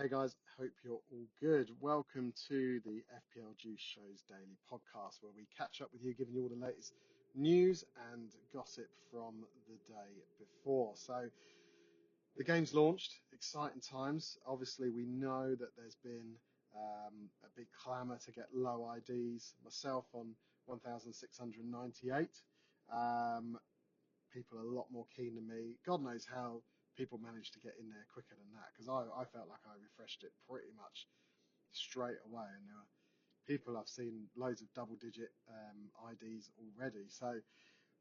Hey guys, hope you're all good. Welcome to the FPL Juice Show's daily podcast where we catch up with you, giving you all the latest news and gossip from the day before. So, the game's launched, exciting times. Obviously, we know that there's been um, a big clamour to get low IDs. Myself on 1,698. Um, people are a lot more keen than me. God knows how people managed to get in there quicker than that because I, I felt like I refreshed it pretty much straight away, and there were people I've seen loads of double digit um, IDs already. So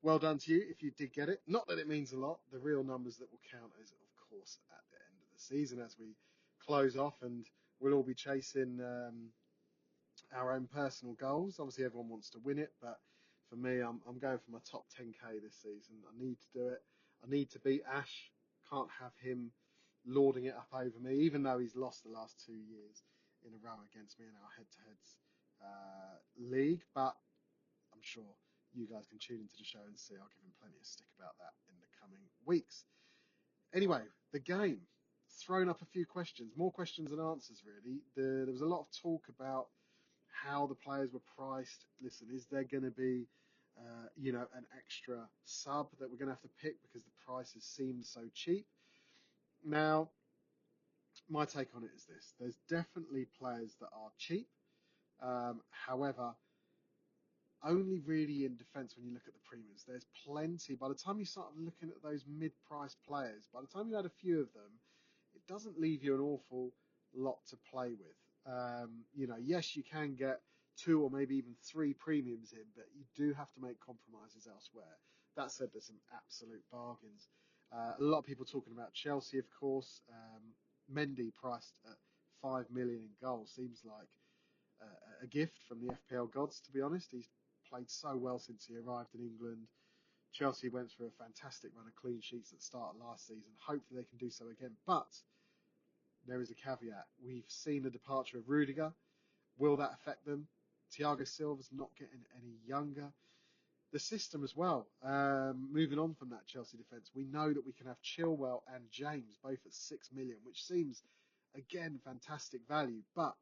well done to you if you did get it. Not that it means a lot. The real numbers that will count is, of course, at the end of the season as we close off, and we'll all be chasing um, our own personal goals. Obviously, everyone wants to win it, but for me, I'm, I'm going for my top 10k this season. I need to do it. I need to beat Ash. Can't have him lording it up over me, even though he's lost the last two years in a row against me in our head-to-heads uh, league. But I'm sure you guys can tune into the show and see. I'll give him plenty of stick about that in the coming weeks. Anyway, the game. Thrown up a few questions, more questions than answers, really. The, there was a lot of talk about how the players were priced. Listen, is there going to be, uh, you know, an extra sub that we're going to have to pick because the prices seem so cheap? Now, my take on it is this: there's definitely players that are cheap. Um, however, only really in defence when you look at the premiums. There's plenty. By the time you start looking at those mid-priced players, by the time you had a few of them, it doesn't leave you an awful lot to play with. Um, you know, yes, you can get two or maybe even three premiums in, but you do have to make compromises elsewhere. That said, there's some absolute bargains. Uh, a lot of people talking about Chelsea, of course. Um, Mendy priced at five million in goal seems like uh, a gift from the FPL gods. To be honest, he's played so well since he arrived in England. Chelsea went through a fantastic run of clean sheets at the start of last season. Hopefully, they can do so again. But there is a caveat. We've seen the departure of Rudiger. Will that affect them? Thiago Silva's not getting any younger. The system as well. Um, moving on from that Chelsea defence, we know that we can have Chilwell and James both at six million, which seems again fantastic value. But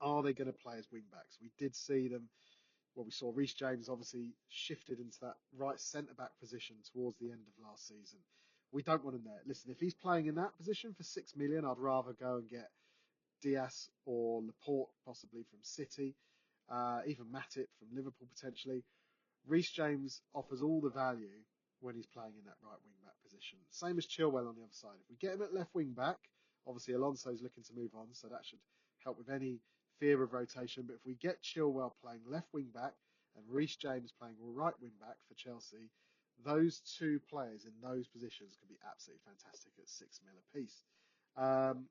are they going to play as wing backs? We did see them. Well, we saw Reece James obviously shifted into that right centre back position towards the end of last season. We don't want him there. Listen, if he's playing in that position for six million, I'd rather go and get Dias or Laporte possibly from City, uh, even Matip from Liverpool potentially. Reece James offers all the value when he's playing in that right wing back position. Same as Chilwell on the other side. If we get him at left wing back, obviously Alonso's looking to move on, so that should help with any fear of rotation. But if we get Chilwell playing left wing back and Reece James playing right wing back for Chelsea, those two players in those positions can be absolutely fantastic at six mil apiece. Um,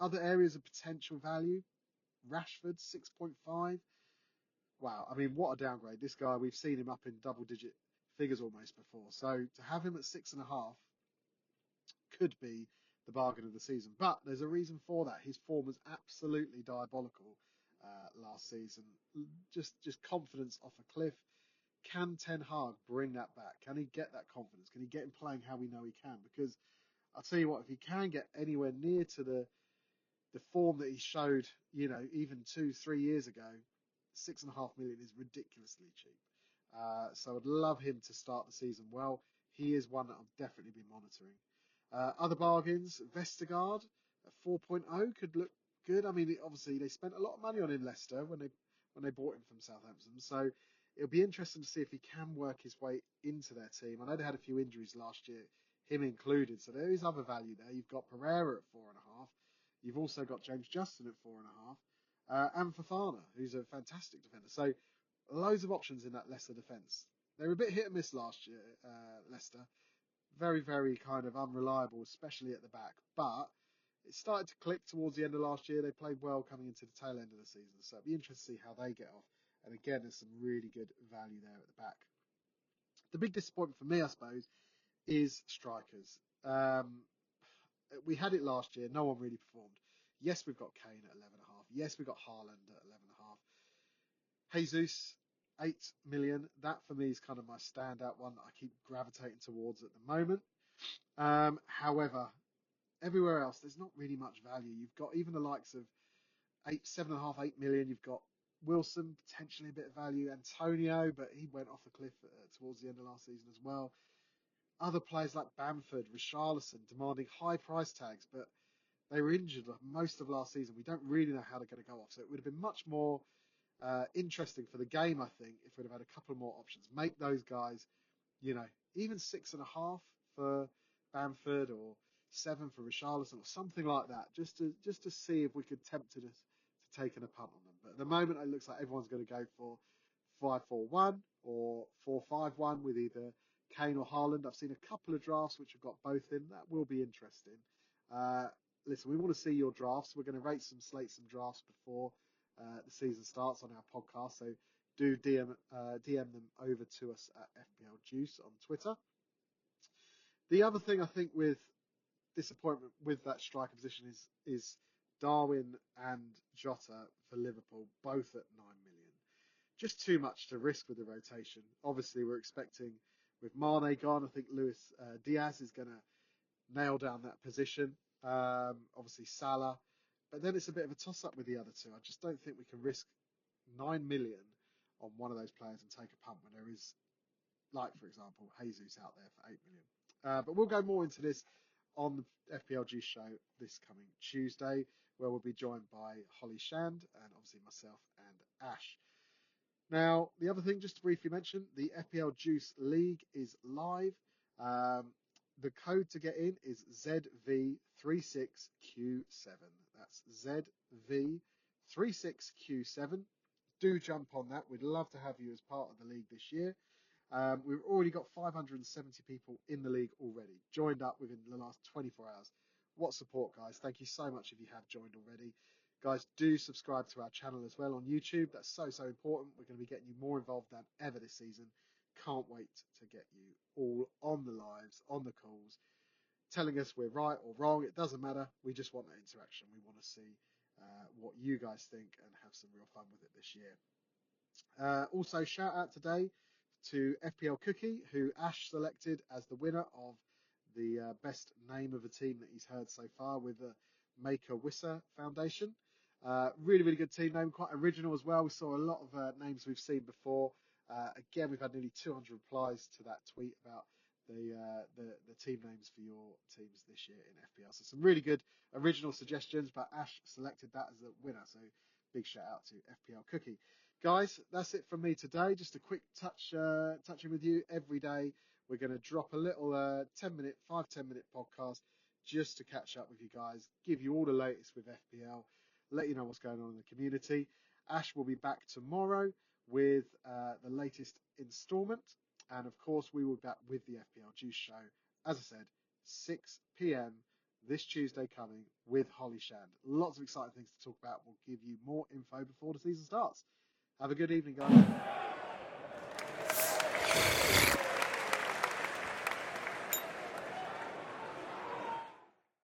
other areas of potential value, Rashford 6.5. Wow, I mean, what a downgrade. This guy, we've seen him up in double digit figures almost before. So to have him at six and a half could be the bargain of the season. But there's a reason for that. His form was absolutely diabolical uh, last season. Just just confidence off a cliff. Can Ten Hag bring that back? Can he get that confidence? Can he get him playing how we know he can? Because I'll tell you what, if he can get anywhere near to the the form that he showed, you know, even two, three years ago, six and a half million is ridiculously cheap. Uh, so I'd love him to start the season well. He is one that I'll definitely be monitoring. Uh, other bargains, Vestergaard at 4.0 could look good. I mean, obviously they spent a lot of money on him Leicester when they when they bought him from Southampton. So it'll be interesting to see if he can work his way into their team. I know they had a few injuries last year, him included. So there is other value there. You've got Pereira at four and a half. You've also got James Justin at four and a half, uh, and Fofana, who's a fantastic defender. So loads of options in that Leicester defence. They were a bit hit and miss last year, uh, Leicester. Very, very kind of unreliable, especially at the back. But it started to click towards the end of last year. They played well coming into the tail end of the season. So it'll be interesting to see how they get off. And again, there's some really good value there at the back. The big disappointment for me, I suppose, is strikers. Um, we had it last year. No one really performed. Yes, we've got Kane at 11.5. Yes, we've got Haaland at 11.5. Jesus, 8 million. That for me is kind of my standout one that I keep gravitating towards at the moment. Um, however, everywhere else, there's not really much value. You've got even the likes of eight, seven and a half, eight million. You've got Wilson, potentially a bit of value. Antonio, but he went off the cliff uh, towards the end of last season as well. Other players like Bamford, Richarlison, demanding high price tags, but they were injured most of last season. We don't really know how they're going to go off. So it would have been much more uh, interesting for the game, I think, if we'd have had a couple more options. Make those guys, you know, even six and a half for Bamford or seven for Richarlison or something like that, just to just to see if we could tempt to, to take a punt on them. But at the moment, it looks like everyone's going to go for five four one or four five one with either Kane or Haaland. I've seen a couple of drafts which have got both in. That will be interesting. Uh, listen, we want to see your drafts. We're going to rate some, slate some drafts before uh, the season starts on our podcast. So do DM, uh, DM them over to us at FPL Juice on Twitter. The other thing I think with disappointment with that striker position is is Darwin and Jota for Liverpool, both at nine million. Just too much to risk with the rotation. Obviously, we're expecting with Mane gone, I think Luis uh, Diaz is going to nail down that position. Um, obviously Salah, but then it's a bit of a toss up with the other two. I just don't think we can risk nine million on one of those players and take a punt when there is, like for example, Jesus out there for eight million. Uh, but we'll go more into this on the FPLG show this coming Tuesday, where we'll be joined by Holly Shand and obviously myself and Ash. Now, the other thing, just to briefly mention, the FPL Juice League is live. Um, the code to get in is ZV36Q7. That's ZV36Q7. Do jump on that. We'd love to have you as part of the league this year. Um, we've already got 570 people in the league already, joined up within the last 24 hours. What support, guys. Thank you so much if you have joined already. Guys, do subscribe to our channel as well on YouTube. That's so, so important. We're going to be getting you more involved than ever this season. Can't wait to get you all on the lives, on the calls, telling us we're right or wrong. It doesn't matter. We just want that interaction. We want to see uh, what you guys think and have some real fun with it this year. Uh, also, shout out today to FPL Cookie, who Ash selected as the winner of the uh, best name of a team that he's heard so far with the Maker a Wissa Foundation. Uh, really, really good team name, quite original as well. We saw a lot of uh, names we've seen before. Uh, again, we've had nearly 200 replies to that tweet about the, uh, the, the team names for your teams this year in FPL. So some really good original suggestions, but Ash selected that as the winner. So big shout out to FPL Cookie. Guys, that's it from me today. Just a quick touch, uh, touching with you every day. We're going to drop a little uh, 10 minute, 5 10 minute podcast just to catch up with you guys, give you all the latest with FPL, let you know what's going on in the community. Ash will be back tomorrow with uh, the latest installment. And of course, we will be back with the FPL Juice Show, as I said, 6 p.m. this Tuesday coming with Holly Shand. Lots of exciting things to talk about. We'll give you more info before the season starts. Have a good evening, guys.